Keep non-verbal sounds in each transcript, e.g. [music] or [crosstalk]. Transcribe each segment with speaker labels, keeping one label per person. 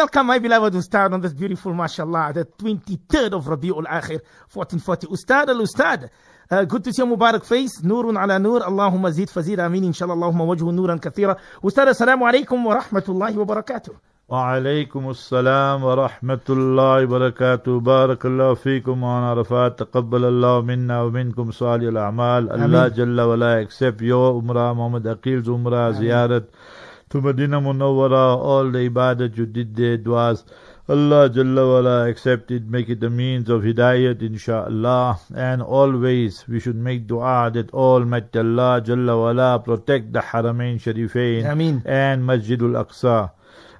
Speaker 1: welcome my beloved Ustad on this beautiful, mashallah, the 23rd of Rabi'ul Akhir, 1440. Ustad al-Ustad. Uh, good to see your Mubarak face. Nurun ala nur. Allahumma zid fazid. Ameen. Inshallah. Allahumma wajhu nuran kathira. Ustad, assalamu alaikum wa rahmatullahi wa barakatuh.
Speaker 2: وعليكم السلام ورحمة الله وبركاته بارك الله فيكم وعن عرفات تقبل الله منا ومنكم صالح الأعمال الله جل وعلا accept your Umrah Muhammad Aqil's Umrah ziyarat to Medina Munawwara all the ibadat you did there duas Allah Jalla wala accept it, make it a means of hidayat, inshaAllah. And always we should make dua that Almighty Allah Jalla wala protect the Haramain Sharifain
Speaker 1: Ameen.
Speaker 2: and Masjidul Aqsa.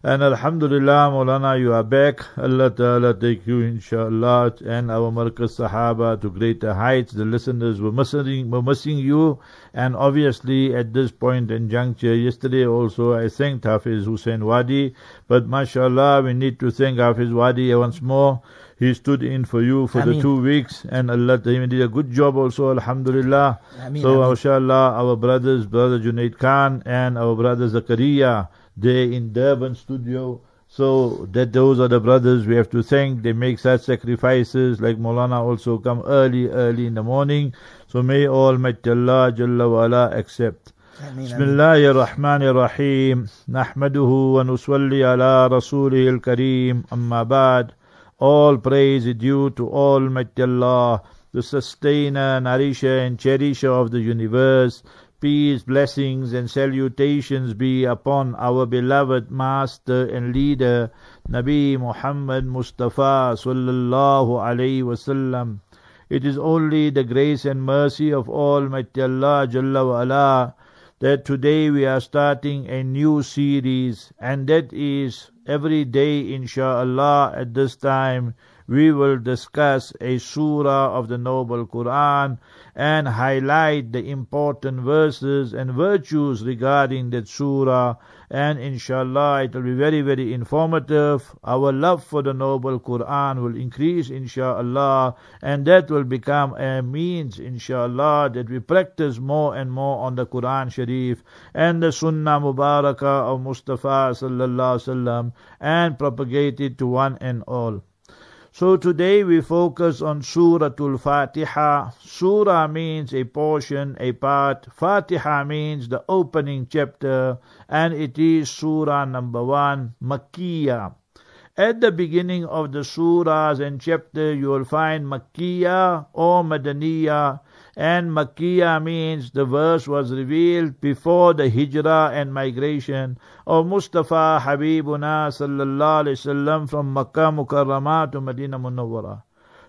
Speaker 2: And Alhamdulillah, Maulana, you are back. Allah Ta'ala take you, inshallah, and our Markaz Sahaba to greater heights. The listeners were missing, were missing you. And obviously, at this point and juncture, yesterday also, I thanked Hafiz Hussein Wadi. But mashallah, we need to thank Hafiz Wadi once more. He stood in for you for
Speaker 1: Ameen.
Speaker 2: the two weeks, and Allah Ta'ala did a good job also, Alhamdulillah.
Speaker 1: Ameen,
Speaker 2: so,
Speaker 1: Ameen.
Speaker 2: inshallah, our brothers, brother Junaid Khan and our brother Zakaria, they in Durban studio. So that those are the brothers we have to thank. They make such sacrifices. Like Maulana also come early, early in the morning. So may Almighty Allah Jalla wa ala accept.
Speaker 1: Ameen,
Speaker 2: بسم
Speaker 1: ameen.
Speaker 2: الله الرحمن الرحيم نحمده ونصلي على رسوله الكريم أما بعد All praise is due to Almighty Allah, the sustainer, nourisher and cherisher of the universe. Peace, blessings and salutations be upon our beloved master and leader, Nabi Muhammad Mustafa sallallahu alayhi wasallam. It is only the grace and mercy of Almighty Allah Jalla wa ala that today we are starting a new series and that is every day insha'Allah at this time we will discuss a surah of the noble Quran and highlight the important verses and virtues regarding that surah. And inshallah it will be very very informative. Our love for the noble Quran will increase inshallah and that will become a means inshallah that we practice more and more on the Quran Sharif and the Sunnah Mubarakah of Mustafa sallallahu wasallam and propagate it to one and all so today we focus on Suratul Fatiha. Surah means a portion, a part. Fatiha means the opening chapter, and it is Surah number one, Makkiyah. At the beginning of the surahs and chapter, you will find Makkiyah or Madaniyah, and Makkiyah means the verse was revealed before the hijrah and migration of Mustafa Habibuna sallallahu alaihi wasallam from Makkah Mukarramah to Medina Munawwara.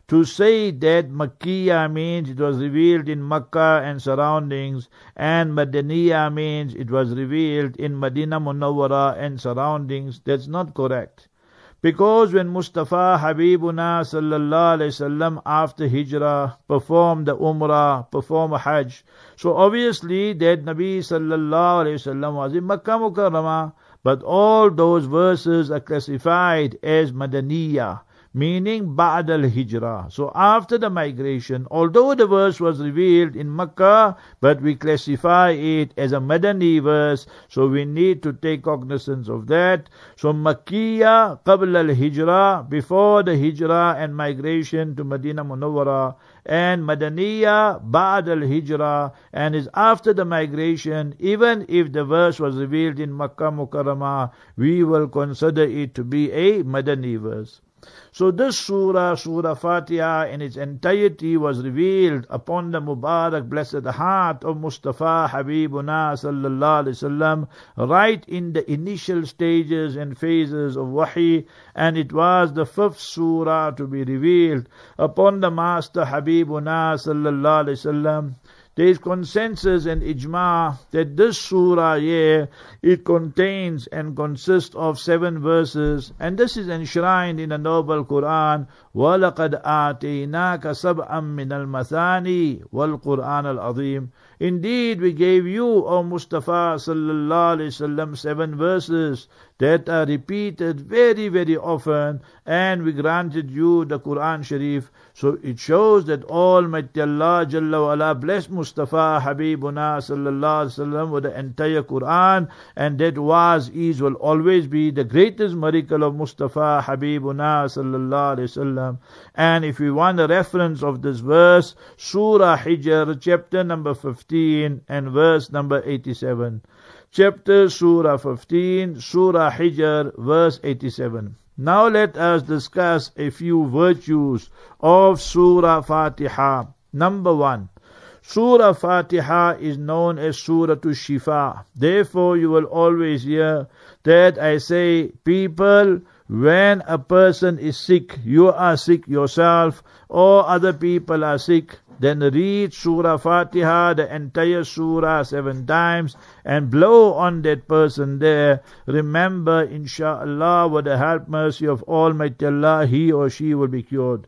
Speaker 2: To say that Makkiyah means it was revealed in Makkah and surroundings, and Madaniyah means it was revealed in Medina Munawwara and surroundings, that's not correct. Because when Mustafa Habibuna sallallahu alayhi wasallam after Hijrah performed the Umrah, performed a Hajj, so obviously that Nabi sallallahu alayhi wasallam was in Makkah Mukarramah, but all those verses are classified as Madaniyah, meaning Ba'd al-Hijrah. So after the migration, although the verse was revealed in Makkah, but we classify it as a Madani verse, so we need to take cognizance of that. So Makkiyah, Qabl al-Hijrah, before the Hijrah and migration to Medina Munawwara, and Madaniya Ba'd al-Hijrah and is after the migration, even if the verse was revealed in Makkah Mukarramah, we will consider it to be a Madani verse. So this surah, Surah Fatiha in its entirety was revealed upon the Mubarak blessed heart of Mustafa Habibuna sallallahu alaihi wasallam right in the initial stages and phases of Wahi and it was the fifth surah to be revealed upon the Master Habibuna sallallahu alaihi wasallam there is consensus and ijma that this surah here, it contains and consists of seven verses, and this is enshrined in the noble Quran. وَلَقَدْ آتَيْنَاكَ سَبْعًا مِنَ الْمَثَانِي وَالْقُرْآنَ الْعَظِيمِ Indeed, we gave you, O Mustafa sallallahu alaihi wasallam, seven verses that are repeated very, very often, and we granted you the Quran Sharif. So it shows that Almighty Allah Jalla wa ala blessed Mustafa Habibuna sallallahu alaihi wasallam with the entire Quran, and that was, is, will always be the greatest miracle of Mustafa Habibuna sallallahu alaihi wasallam. And if we want a reference of this verse, Surah Hijr, chapter number 15 and verse number 87 chapter Surah 15, Surah Hijr, verse 87. Now let us discuss a few virtues of Surah Fatiha. Number one, Surah Fatiha is known as Surah to Shifa. Therefore, you will always hear that I say, people, when a person is sick, you are sick yourself, or other people are sick, then read Surah Fatiha, the entire Surah seven times, and blow on that person there. Remember, inshallah, with the help mercy of Almighty Allah, he or she will be cured.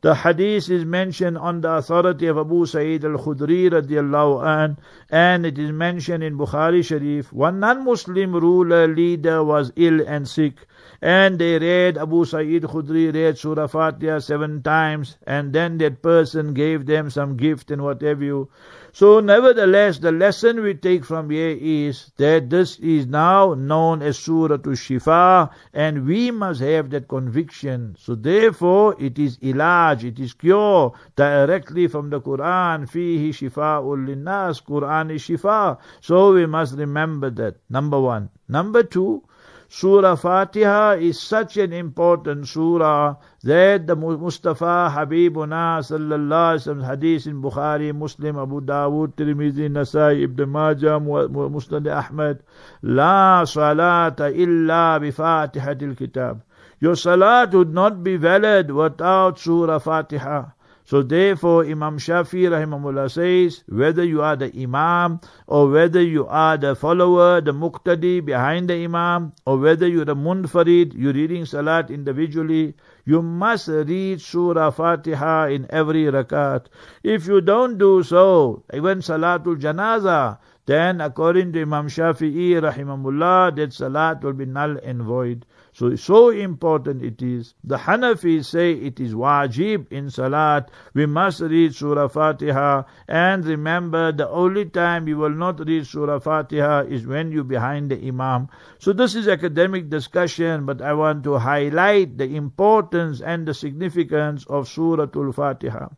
Speaker 2: The hadith is mentioned on the authority of Abu Sa'id al-Khudri radiallahu an, and it is mentioned in Bukhari Sharif. One non-Muslim ruler leader was ill and sick. And they read, Abu Sa'id Khudri read Surah Fatiha seven times, and then that person gave them some gift and whatever you. So nevertheless, the lesson we take from here is that this is now known as Surah to Shifa, and we must have that conviction. So therefore, it is ilaj, it is cure directly from the Quran. Fihi shifa'ul linnas, Quran is shifa. So we must remember that. Number one. Number two, Surah Fatiha is such an important surah that the Mustafa Habibuna sallallahu alaihi hadith in Bukhari, Muslim, Abu Dawud, Tirmidhi, Nasai, Ibn Majah, Musnad Ahmad, La salata illa bi Fatihatil Kitab. Your salat would not be valid without Surah Fatiha. So therefore Imam Shafi rahimahullah says, whether you are the Imam or whether you are the follower, the Muqtadi behind the Imam or whether you're the Munfarid, you're reading Salat individually, you must read Surah Fatiha in every rakat. If you don't do so, even Salatul Janaza, then according to Imam Shafi'i rahimahullah, that Salat will be null and void. So, so important it is. The Hanafis say it is wajib in Salat. We must read Surah Fatiha. And remember, the only time you will not read Surah Fatiha is when you're behind the Imam. So this is academic discussion, but I want to highlight the importance and the significance of Surah Al-Fatiha.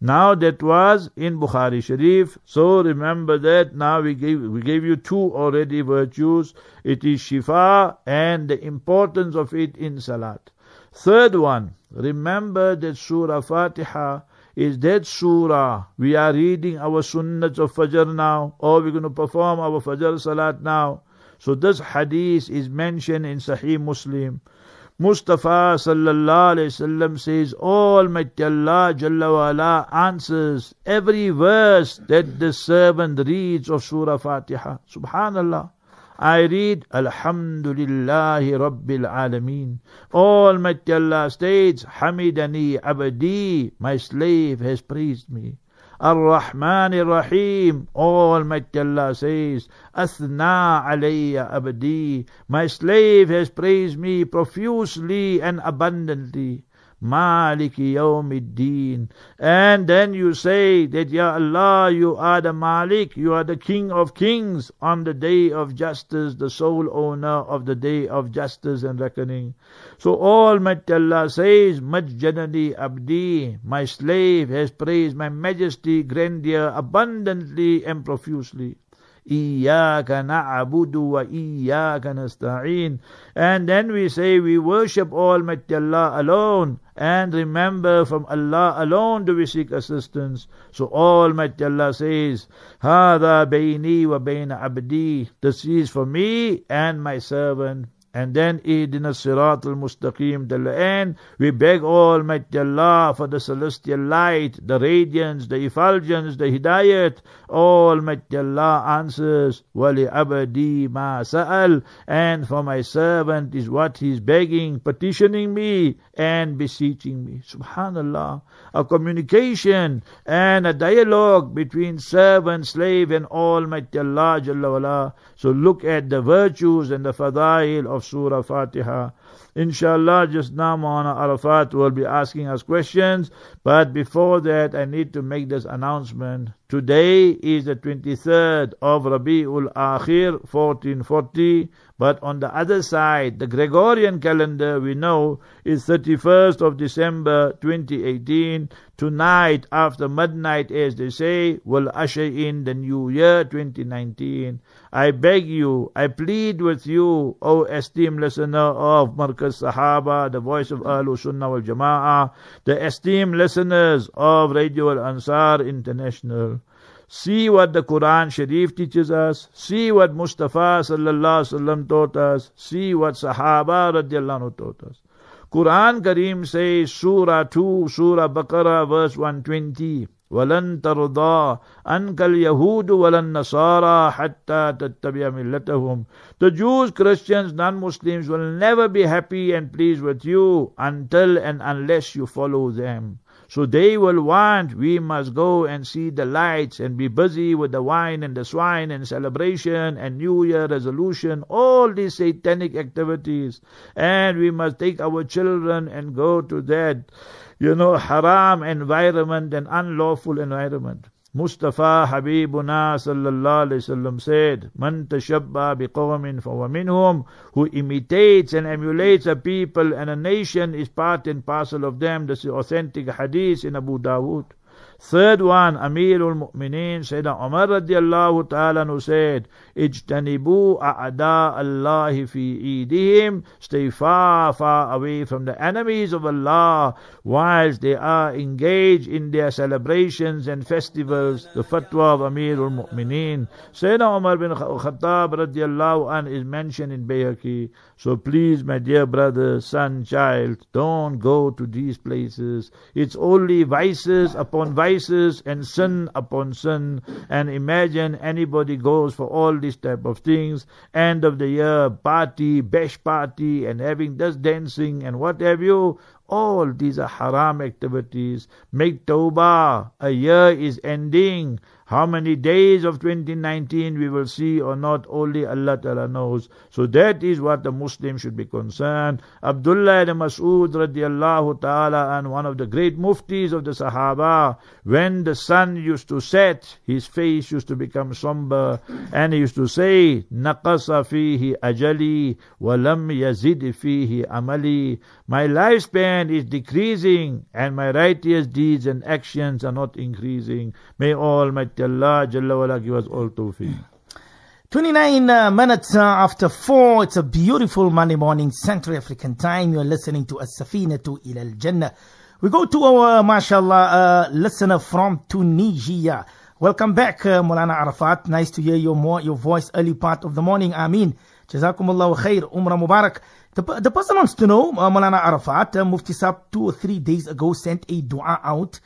Speaker 2: Now that was in Bukhari Sharif. So remember that now we gave we gave you two already virtues. It is Shifa and the importance of it in Salat. Third one, remember that Surah Fatiha is that surah. We are reading our sunnahs of Fajr now, or we're going to perform our Fajr Salat now. So this hadith is mentioned in Sahih Muslim. Mustafa sallallahu alayhi wasallam says, Almighty Allah Jalla wa ala answers every verse that the servant reads of Surah Fatiha. Subhanallah. I read Alhamdulillahi Rabbil Alameen. Almighty Allah states, Hamidani Abadi, my slave has praised me. Ar-Rahman Ar-Rahim. Almighty Allah says, Athna alayya abdi. My slave has praised me profusely and abundantly. Maliki Yawmiddin. And then you say that Ya Allah, you are the Malik, you are the King of Kings on the day of justice, the sole owner of the day of justice and reckoning. So Almighty Allah says, Majjanani Abdi, my slave has praised my majesty, grandeur, abundantly and profusely. إياك wa وإياك نستعين and then we say we worship Almighty Allah alone and remember from Allah alone do we seek assistance. So Almighty Allah says, هَذَا بَيْنِي وَبَيْنَ عَبْدِي This is for me and my servant. and then Idina Sirat al-Mustaqim till the end. We beg Almighty Allah for the celestial light, the radiance, the effulgence, the hidayat. Almighty Allah answers, Wali abadi ma sa'al, and for my servant is what he's begging, petitioning me, and beseeching me. Subhanallah. A communication and a dialogue between servant, slave, and Almighty Allah. So look at the virtues and the fadail of Surah Fatiha. Inshallah, just now Maulana Arafat will be asking us questions. But before that, I need to make this announcement. Today is the 23rd of Rabi'ul Akhir, 1440. But on the other side, the Gregorian calendar, we know, is 31st of December 2018. Tonight, after midnight, as they say, will usher in the new year 2019. I beg you, I plead with you, O esteemed listener of Markaz Sahaba, the voice of Ahlul Sunnah wal Jama'ah, the esteemed listeners of Radio Al Ansar International. See what the Quran Sharif teaches us. See what Mustafa sallallahu alaihi wasallam taught us. See what Sahaba radiallahu taught us. Quran Kareem says, Surah 2, Surah Baqarah, verse 120. ولن ترضى عنك اليهود ولا النصارى حتى تتبع ملتهم The Jews, Christians, non-Muslims will never be happy and pleased with you until and unless you follow them. So they will want we must go and see the lights and be busy with the wine and the swine and celebration and New Year resolution, all these satanic activities. And we must take our children and go to that you know, haram environment and unlawful environment. Mustafa Habibuna sallallahu alayhi wasallam said, Man tashabba biqawmin fawa minhum, who imitates and emulates a people and a nation is part and parcel of them. This is authentic hadith in Abu Dawood. Third one, Amirul Mu'mineen, Sayyidina Umar radiallahu ta'ala who said, Ijtanibu a'ada Allah fi idihim, stay far, far away from the enemies of Allah whilst they are engaged in their celebrations and festivals. The fatwa of Amirul Mu'mineen. Sayyidina Umar bin Khattab radiallahu an is mentioned in Bayhaqi. So please, my dear brother, son, child, don't go to these places. It's only vices upon vices and sin upon sin. And imagine anybody goes for all these type of things. End of the year, party, bash party, and having this dancing and what have you. All these are haram activities. Make tawbah. A year is ending. How many days of 2019 we will see or not, only Allah Ta'ala knows. So that is what the Muslim should be concerned. Abdullah ibn Mas'ud radiallahu ta'ala and one of the great muftis of the Sahaba, when the sun used to set, his face used to become somber and he used to say, نَقَصَ فِيهِ أَجَلِي وَلَمْ يَزِدْ فِيهِ amali. My lifespan is decreasing and my righteous deeds and actions are not increasing. May Almighty Allah Jalla wala give us all tawfiq.
Speaker 1: 29 uh, minutes uh, after 4, it's a beautiful Monday morning, Central African time. You're listening to As-Safina to Ilal Al-Jannah. We go to our, mashallah, uh, listener from Tunisia. Welcome back, uh, Mulana Arafat. Nice to hear your, more, your voice early part of the morning. Ameen. Jazakumullahu khair. Umrah Mubarak. The, the person wants to know, uh, Mulana Arafat, uh, Mufti Sab two or three days ago sent a dua out.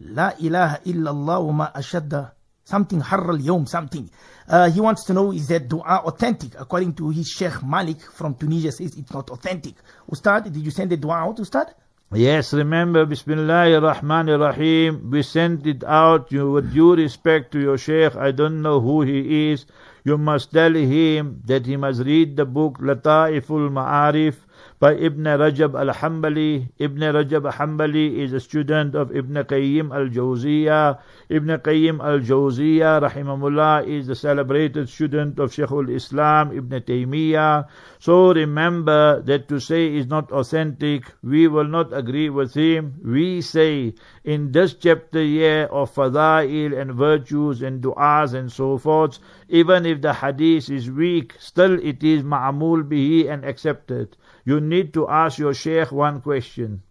Speaker 1: La ilaha illallah wa ma ashadda something harral yom, something. Uh, he wants to know is that dua authentic? According to his Sheikh Malik from Tunisia says it's not authentic. Ustad, did you send the dua out, Ustad?
Speaker 2: Yes, remember, Bismillah ar-Rahman ar-Rahim, we sent it out you, with due respect to your Sheikh. I don't know who he is. You must tell him that he must read the book Lata'iful Ma'arif by Ibn Rajab al-Hambali. Ibn Rajab al-Hambali is a student of Ibn Qayyim al-Jawziyah. Ibn Qayyim al-Jawziyah, rahimahullah, is the celebrated student of Shaykh al-Islam, Ibn Taymiyyah. So remember that to say is not authentic, we will not agree with him. We say in this chapter here of fadail and virtues and du'as and so forth, even if the hadith is weak, still it is ma'amul bihi and accepted you need to ask your sheikh one question.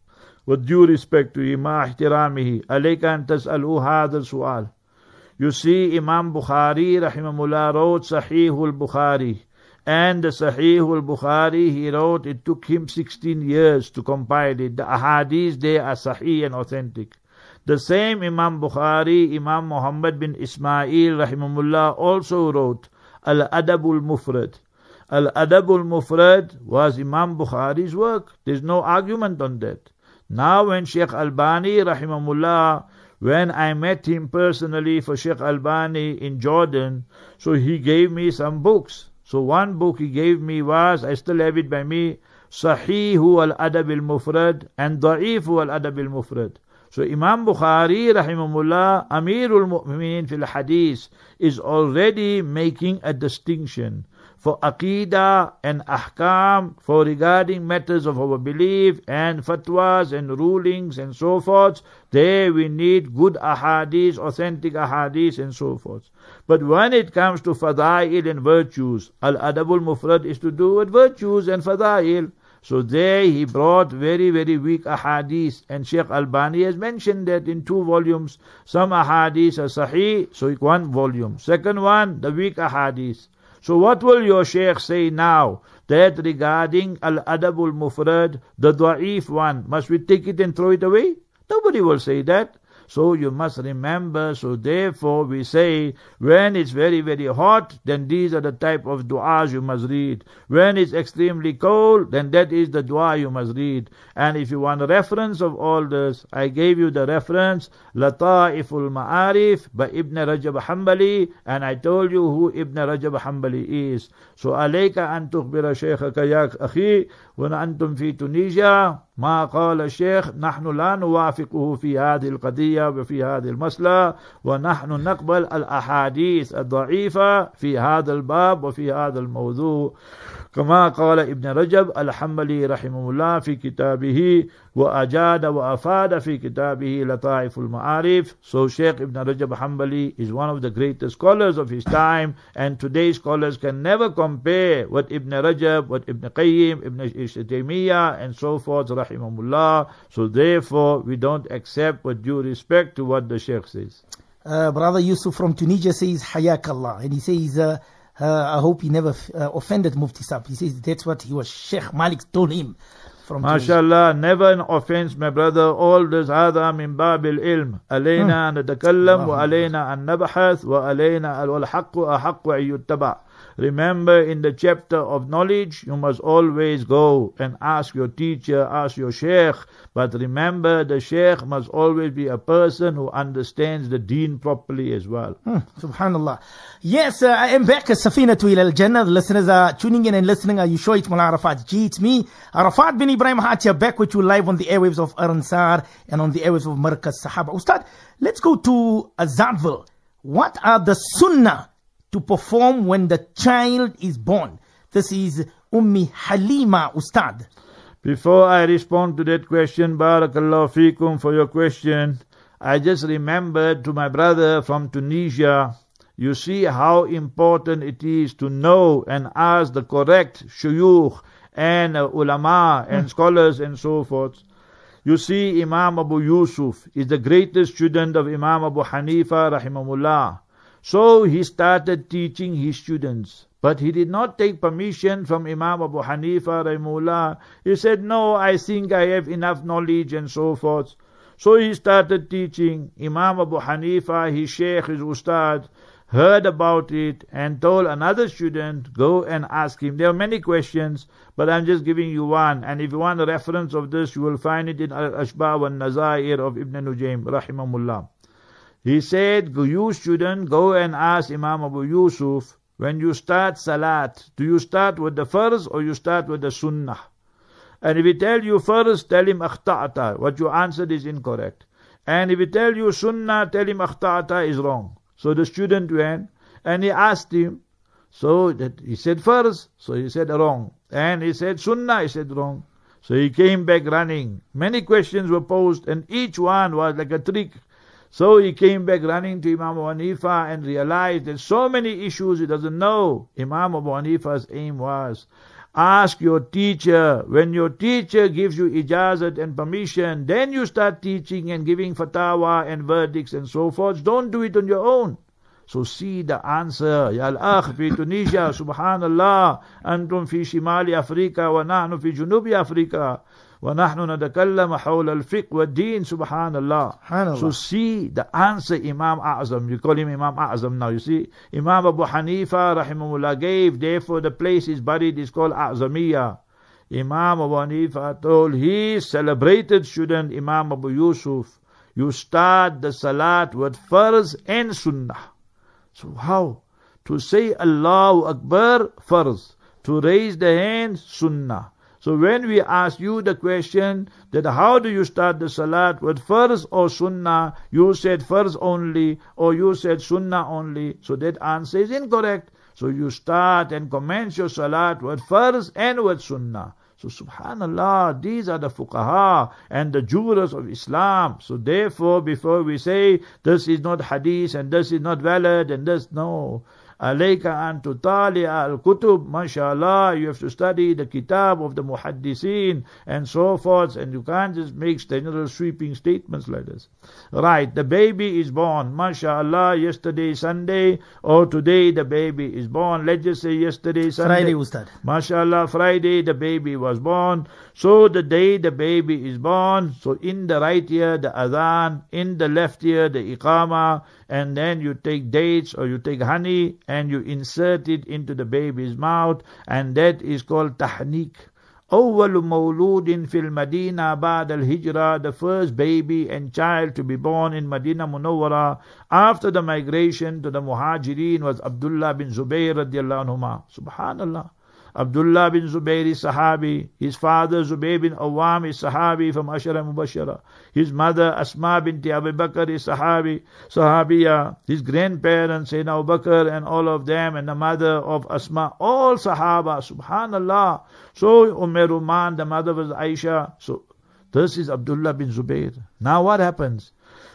Speaker 2: With due respect to him, مع احترامه عليك أن تسأله هذا السؤال. You see, Imam Bukhari, rahimahullah, wrote Sahih al-Bukhari. And the Sahih al-Bukhari, he wrote, it took him 16 years to compile it. The ahadith, they are Sahih and authentic. The same Imam Bukhari, Imam Muhammad bin Ismail, rahimahullah, also wrote Al-Adabul Mufrad. Al-Adabul Mufrad was Imam Bukhari's work. There's no argument on that. Now when Sheikh Albani, rahimahullah, when I met him personally for Sheikh Albani in Jordan, so he gave me some books. So one book he gave me was, I still have it by me, Sahihu al-Adab al-Mufrad and Da'ifu al-Adab al-Mufrad. So Imam Bukhari, rahimahullah, Amirul Mu'mineen fil Hadith, is already making a distinction for aqidah and ahkam, for regarding matters of our belief and fatwas and rulings and so forth. There we need good ahadith, authentic ahadith and so forth. But when it comes to fadail and virtues, al-adabul mufrad is to do with virtues and fadail. So there he brought very, very weak ahadith. And Sheikh Albani has mentioned that in two volumes. Some ahadith are sahih, so one volume. Second one, the weak ahadith. So what will your Sheikh say now? That regarding Al-Adabul Mufrad, the da'if one, must we take it and throw it away? Nobody will say that. So you must remember, so therefore we say, when it's very, very hot, then these are the type of du'as you must read. When it's extremely cold, then that is the dua you must read. And if you want a reference of all this, I gave you the reference, Lata'iful Ma'arif by Ibn Rajab Hanbali, and I told you who Ibn Rajab Hanbali is. So alayka an tukhbira shaykhaka ya akhi, antum fi Tunisia, ما قال الشيخ نحن لا نوافقه في هذه القضية وفي هذه المسألة ونحن نقبل الأحاديث الضعيفة في هذا الباب وفي هذا الموضوع. كما قال ابن رجب الحنبلي رحمه الله في كتابه وأجاد وأفاد في كتابه لطائف المعارف So Sheikh Ibn Rajab Hanbali is one of the greatest scholars of his time and today's scholars can never compare what Ibn Rajab, what Ibn Qayyim, Ibn Taymiyyah and so forth rahimahullah. So therefore we don't accept with due respect to what the Sheikh says.
Speaker 1: Uh, Brother Yusuf from Tunisia says, Hayakallah. And he says, uh, uh, I hope he never uh, offended Mufti Sab. He says that's what he was, Sheikh Malik told him. From
Speaker 2: MashaAllah, never an offense, my brother. All this هذا من باب العلم. علينا أن نتكلم وعلينا أن نبحث وعلينا والحق أحق أن يتبع. Remember in the chapter of knowledge, you must always go and ask your teacher, ask your sheikh. But remember, the sheikh must always be a person who understands the deen properly as well.
Speaker 1: Hmm, Subhanallah. Yes, uh, I am back at Safina to Al Jannah. The listeners are tuning in and listening. Are you sure it's Mullah Arafat? Gee, it's me, Arafat bin Ibrahim Hatia, back with you live on the airwaves of Al Ansar and on the airwaves of Markaz Sahaba. Ustad, let's go to Azaadville. What are the sunnah to perform when the child is born. This is Ummi Halima Ustad.
Speaker 2: Before I respond to that question, Barakallah fikum for your question, I just remembered to my brother from Tunisia, you see how important it is to know and ask the correct shuyukh and uh, ulama and mm. scholars and so forth. You see, Imam Abu Yusuf is the greatest student of Imam Abu Hanifa rahimahullah. So he started teaching his students. But he did not take permission from Imam Abu Hanifa Rahimullah. He said, No, I think I have enough knowledge and so forth. So he started teaching. Imam Abu Hanifa, his sheikh, his ustad, heard about it and told another student, go and ask him. There are many questions, but I'm just giving you one. And if you want a reference of this, you will find it in Al-Ashbah wa Nazair of Ibn Nujaym, rahimahullah. He said, you shouldn't go and ask Imam Abu Yusuf, when you start Salat, do you start with the first or you start with the Sunnah? And if he tell you first, tell him akhta'ata, what you answered is incorrect. And if he tell you Sunnah, tell him akhta'ata is wrong. So the student went and he asked him, so that he said first, so he said wrong. And he said Sunnah, he said wrong. So he came back running. Many questions were posed and each one was like a trick so he came back running to Imam Abu Hanifa and realized that so many issues he doesn't know. Imam Abu Hanifa's aim was, ask your teacher. When your teacher gives you ijazat and permission, then you start teaching and giving fatwa and verdicts and so forth. Don't do it on your own. So see the answer. Ya al-akh fi Tunisia, [laughs] subhanallah. Antum fi shimali Afrika wa nahnu fi junubi Afrika. ونحن نتكلم حول الفقه والدين سبحان الله
Speaker 1: SubhanAllah.
Speaker 2: so see the answer Imam Azam you call him Imam Azam now you see Imam Abu Hanifa rahimahullah gave therefore the place is buried is called Azamiya Imam Abu Hanifa told his celebrated student Imam Abu Yusuf you start the salat with farz and sunnah so how to say Allahu Akbar farz to raise the hand sunnah so when we ask you the question that how do you start the salat with farz or sunnah, you said farz only or you said sunnah only. So that answer is incorrect. So you start and commence your salat with farz and with sunnah. So subhanallah, these are the fuqaha and the jurors of Islam. So therefore, before we say this is not hadith and this is not valid and this, no. Alayka an tutali al-kutub. MashaAllah, you have to study the kitab of the muhaddisin and so forth. And you can't just make general sweeping statements like this. Right, the baby is born. MashaAllah, yesterday Sunday or today the baby is born. Let's just say yesterday Sunday.
Speaker 1: Friday, Ustad.
Speaker 2: MashaAllah, Friday the baby was born. So the day the baby is born, so in the right ear the adhan, in the left ear the iqamah, and then you take dates or you take honey and you insert it into the baby's mouth, and that is called tahnik. أول مولود في المدينة بعد الهجرة the first baby and child to be born in Medina Munawwara after the migration to the Muhajirin was Abdullah bin Zubayr radiallahu anhuma subhanallah Abdullah bin Zubayr is Sahabi. His father Zubayr bin Awam is Sahabi from Ashara Mubashara. His mother Asma binti Abu Bakr is Sahabi, Sahabiya. His grandparents Sayyidina Abu Bakr and all of them and the mother of Asma, all Sahaba. Subhanallah. So Umm Ruman, the mother was Aisha. So this is Abdullah bin Zubayr. Now what happens?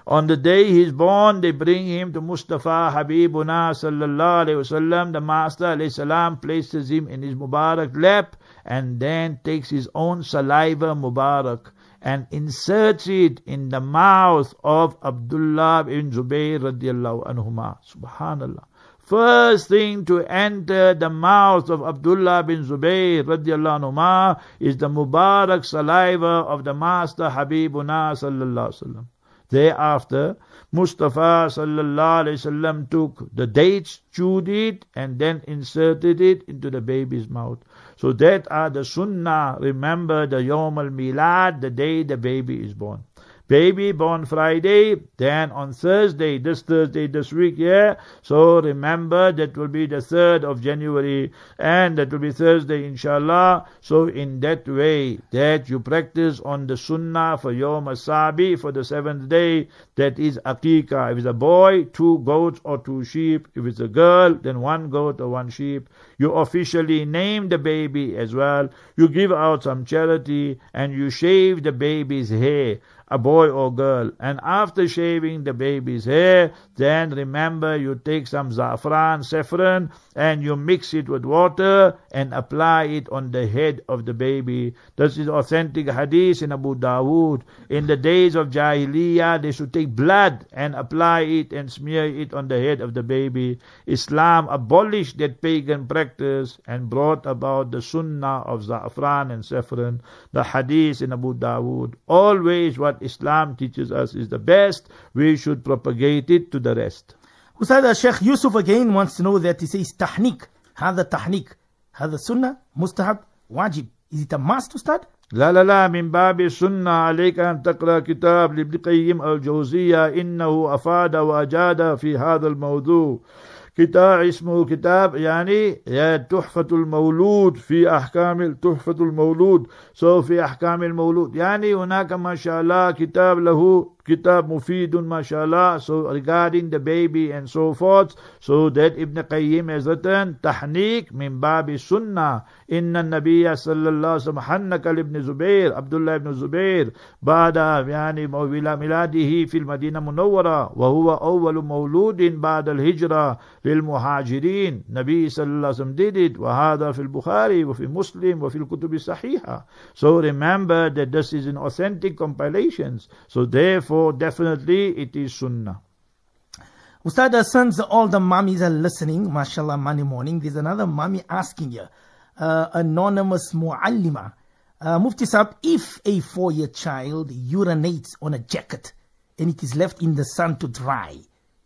Speaker 2: On the day he is born, they bring him to Mustafa Habibuna sallallahu alayhi wasallam. The Master alayhi salam places him in his Mubarak lap and then takes his own saliva Mubarak and inserts it in the mouth of Abdullah ibn Zubayr radiallahu anhuma. Subhanallah. First thing to enter the mouth of Abdullah bin Zubayr radiallahu anhuma is the Mubarak saliva of the Master Habibuna sallallahu wasallam. Thereafter, Mustafa sallallahu alaihi wasallam took the dates, chewed it, and then inserted it into the baby's mouth. So that are the sunnah. Remember the Yom al Milad, the day the baby is born. Baby born Friday, then on Thursday, this Thursday, this week, yeah. So remember that will be the 3rd of January and that will be Thursday, inshallah. So in that way, that you practice on the Sunnah for Yom Asabi for the seventh day, that is Akika. If it's a boy, two goats or two sheep. If it's a girl, then one goat or one sheep. You officially name the baby as well. You give out some charity and you shave the baby's hair a boy or girl. And after shaving the baby's hair, then remember you take some zafran, saffron, and you mix it with water and apply it on the head of the baby. This is authentic hadith in Abu Dawood. In the days of Jahiliyyah, they should take blood and apply it and smear it on the head of the baby. Islam abolished that pagan practice and brought about the sunnah of za'afran and saffron, the hadith in Abu Dawood. Always what Islam teaches us is the best, we should propagate it to the rest.
Speaker 1: Ustad uh, Sheikh Yusuf again wants to know that he says tahnik. هذا التحنيك هذا السنة مستحب واجب. Is it a must Ustad?
Speaker 2: لا لا لا من باب السنة عليك أن تقرأ كتاب لابن قيم الجوزية إنه أفاد وأجاد في هذا الموضوع كتاب اسمه كتاب يعني يا تحفة المولود في أحكام تحفة المولود. سو في أحكام المولود. يعني هناك ما شاء الله كتاب له kitab mufidun mashallah, so regarding the baby and so forth. So that Ibn Qayyim has written, Tahniq min babi sunnah, inna nabiya sallallahu alaihi wasallam sallam, ibn Zubair, Abdullah ibn Zubair, ba'da yani mawila miladihi fil Madina Munawwara, wa huwa awwal mawludin ba'da al-hijra lil muhajirin. Nabi sallallahu alayhi wasallam did it, wa hada fil Bukhari, wa fil Muslim, wa fil kutubi sahiha. So remember that this is in authentic compilations. So therefore, definitely it is sunnah
Speaker 1: Ustad, uh, since all the mummies are listening, mashallah, Monday morning, there's another mummy asking you, uh, anonymous muallima. Uh, Mufti Saab, if a four-year child urinates on a jacket and it is left in the sun to dry,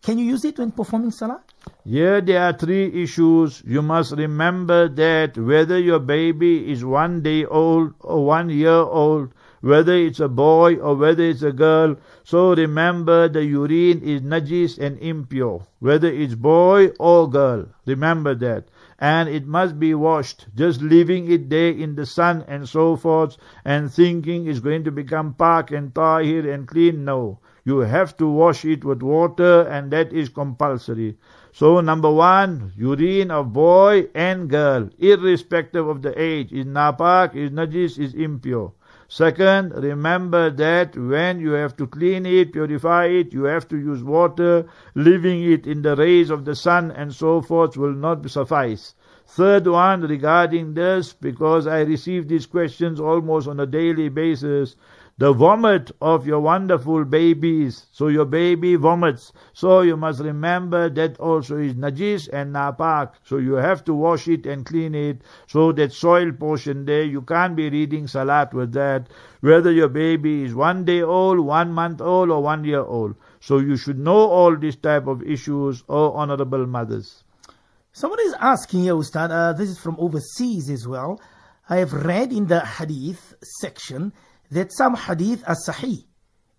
Speaker 1: can you use it when performing salah?
Speaker 2: Here there are three issues. You must remember that whether your baby is one day old or one year old, whether it's a boy or whether it's a girl, so remember the urine is najis and impure, whether it's boy or girl. Remember that. And it must be washed. Just leaving it there in the sun and so forth and thinking it's going to become pak and tahir and clean, no. You have to wash it with water and that is compulsory. So number one, urine of boy and girl, irrespective of the age, is napak, is najis, is impure. Second, remember that when you have to clean it, purify it, you have to use water. Leaving it in the rays of the sun and so forth will not suffice. Third one regarding this, because I receive these questions almost on a daily basis the vomit of your wonderful babies. So your baby vomits. So you must remember that also is najis and napak. So you have to wash it and clean it. So that soil portion there, you can't be reading salat with that. Whether your baby is one day old, one month old, or one year old. So you should know all these type of issues, oh honorable mothers.
Speaker 1: Someone is asking you, Ustad, uh, this is from overseas as well. I have read in the hadith section that some hadith are sahih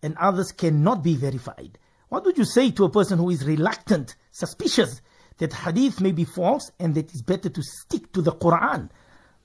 Speaker 1: and others cannot be verified. What would you say to a person who is reluctant, suspicious that hadith may be false and that it's better to stick to the Quran?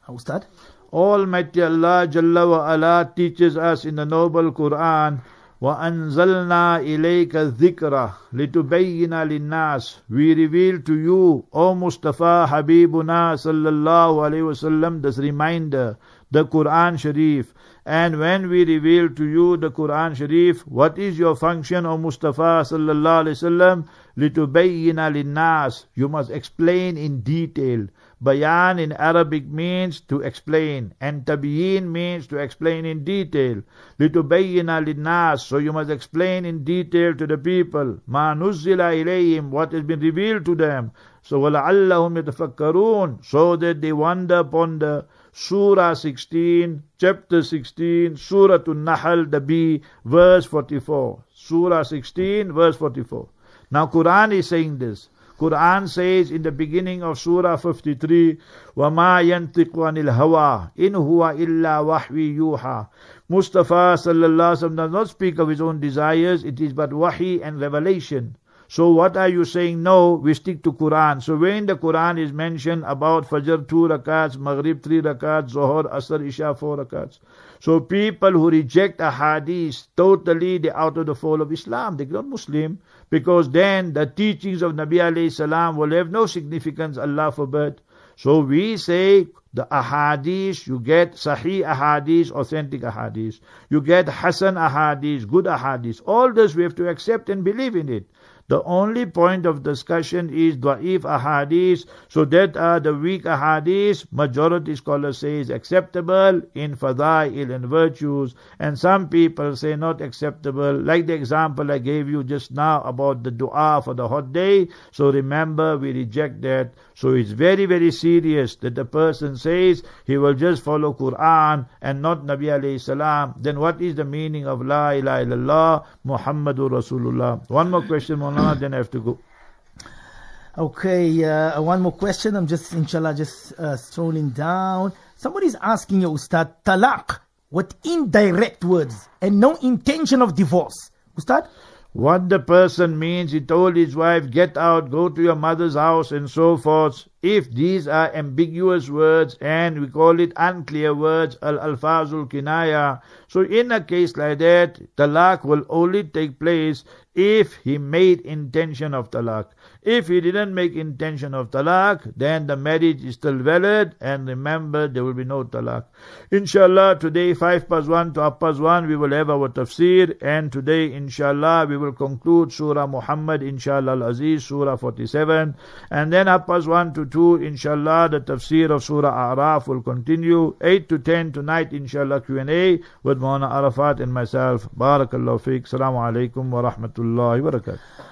Speaker 1: Ustad?
Speaker 2: Almighty Allah Jalla wa ala teaches us in the noble Quran وَأَنزَلْنَا إِلَيْكَ الذِّكْرَ لِتُبَيِّنَ لِلنَّاسِ We reveal to you, O Mustafa Habibuna sallallahu alayhi wasallam, this reminder, the Quran Sharif. And when we reveal to you the Quran Sharif, what is your function, O Mustafa sallallahu alayhi wasallam? لِتُبَيِّنَ لِلنَّاسِ You must explain in detail. Bayan in Arabic means to explain, and tabiyin means to explain in detail. Litubayyina linnas, so you must explain in detail to the people. Ma nuzzila ilayhim, what has been revealed to them. So وَلَعَلَّهُمْ يَتَفَكَّرُونَ So that they wonder, ponder. Surah 16, chapter 16, Surah An-Nahl, the B, verse 44. Surah 16, verse 44. Now Quran is saying this. Quran says in the beginning of Surah 53, وَمَا يَنْتِقُ عَنِ الْهَوَىٰ إِنْ هُوَ إِلَّا وَحْوِي يُوحَىٰ Mustafa sallallahu alaihi wasallam does not speak of his own desires, it is but wahi and revelation. So what are you saying? No, we stick to Quran. So when the Quran is mentioned about Fajr two rakats, Maghrib three rakats, Zohar, Asr, Isha four rakats. So people who reject a hadith, totally they're out of the fold of Islam. They're not Muslim because then the teachings of Nabi alayhi salam will have no significance, Allah forbid. So we say the ahadith, you get sahih ahadith, authentic ahadith. You get hasan ahadith, good ahadith. All this we have to accept and believe in it. The only point of discussion is da'if ahadith. So that are the weak ahadith. Majority scholars say is acceptable in fadail and virtues. And some people say not acceptable. Like the example I gave you just now about the dua for the hot day. So remember we reject that. So it's very very serious that the person says he will just follow Quran and not Nabi alayhi salam. Then what is the meaning of La ilaha illallah Muhammadur Rasulullah? One more question, Mawlana then I have to go.
Speaker 1: Okay, uh, one more question. I'm just, inshallah, just uh, strolling down. Somebody's asking you, Ustad, talaq with indirect words and no intention of divorce. Ustad?
Speaker 2: What the person means, he told his wife, get out, go to your mother's house, and so forth. If these are ambiguous words and we call it unclear words, al alfazul kinaya, so in a case like that, talaq will only take place if he made intention of talaq. If he didn't make intention of talaq, then the marriage is still valid and remember there will be no talaq. Inshallah, today 5 past 1 to half past 1 we will have our tafsir and today inshallah we will conclude Surah Muhammad inshallah al-Aziz, Surah 47 and then half past 1 to 2, inshallah, the tafsir of Surah A'raf will continue. 8 to 10 tonight, inshallah, Q&A with Mawna Arafat and myself. Barakallahu feek. Assalamu alaikum wa rahmatullahi wa barakatuh.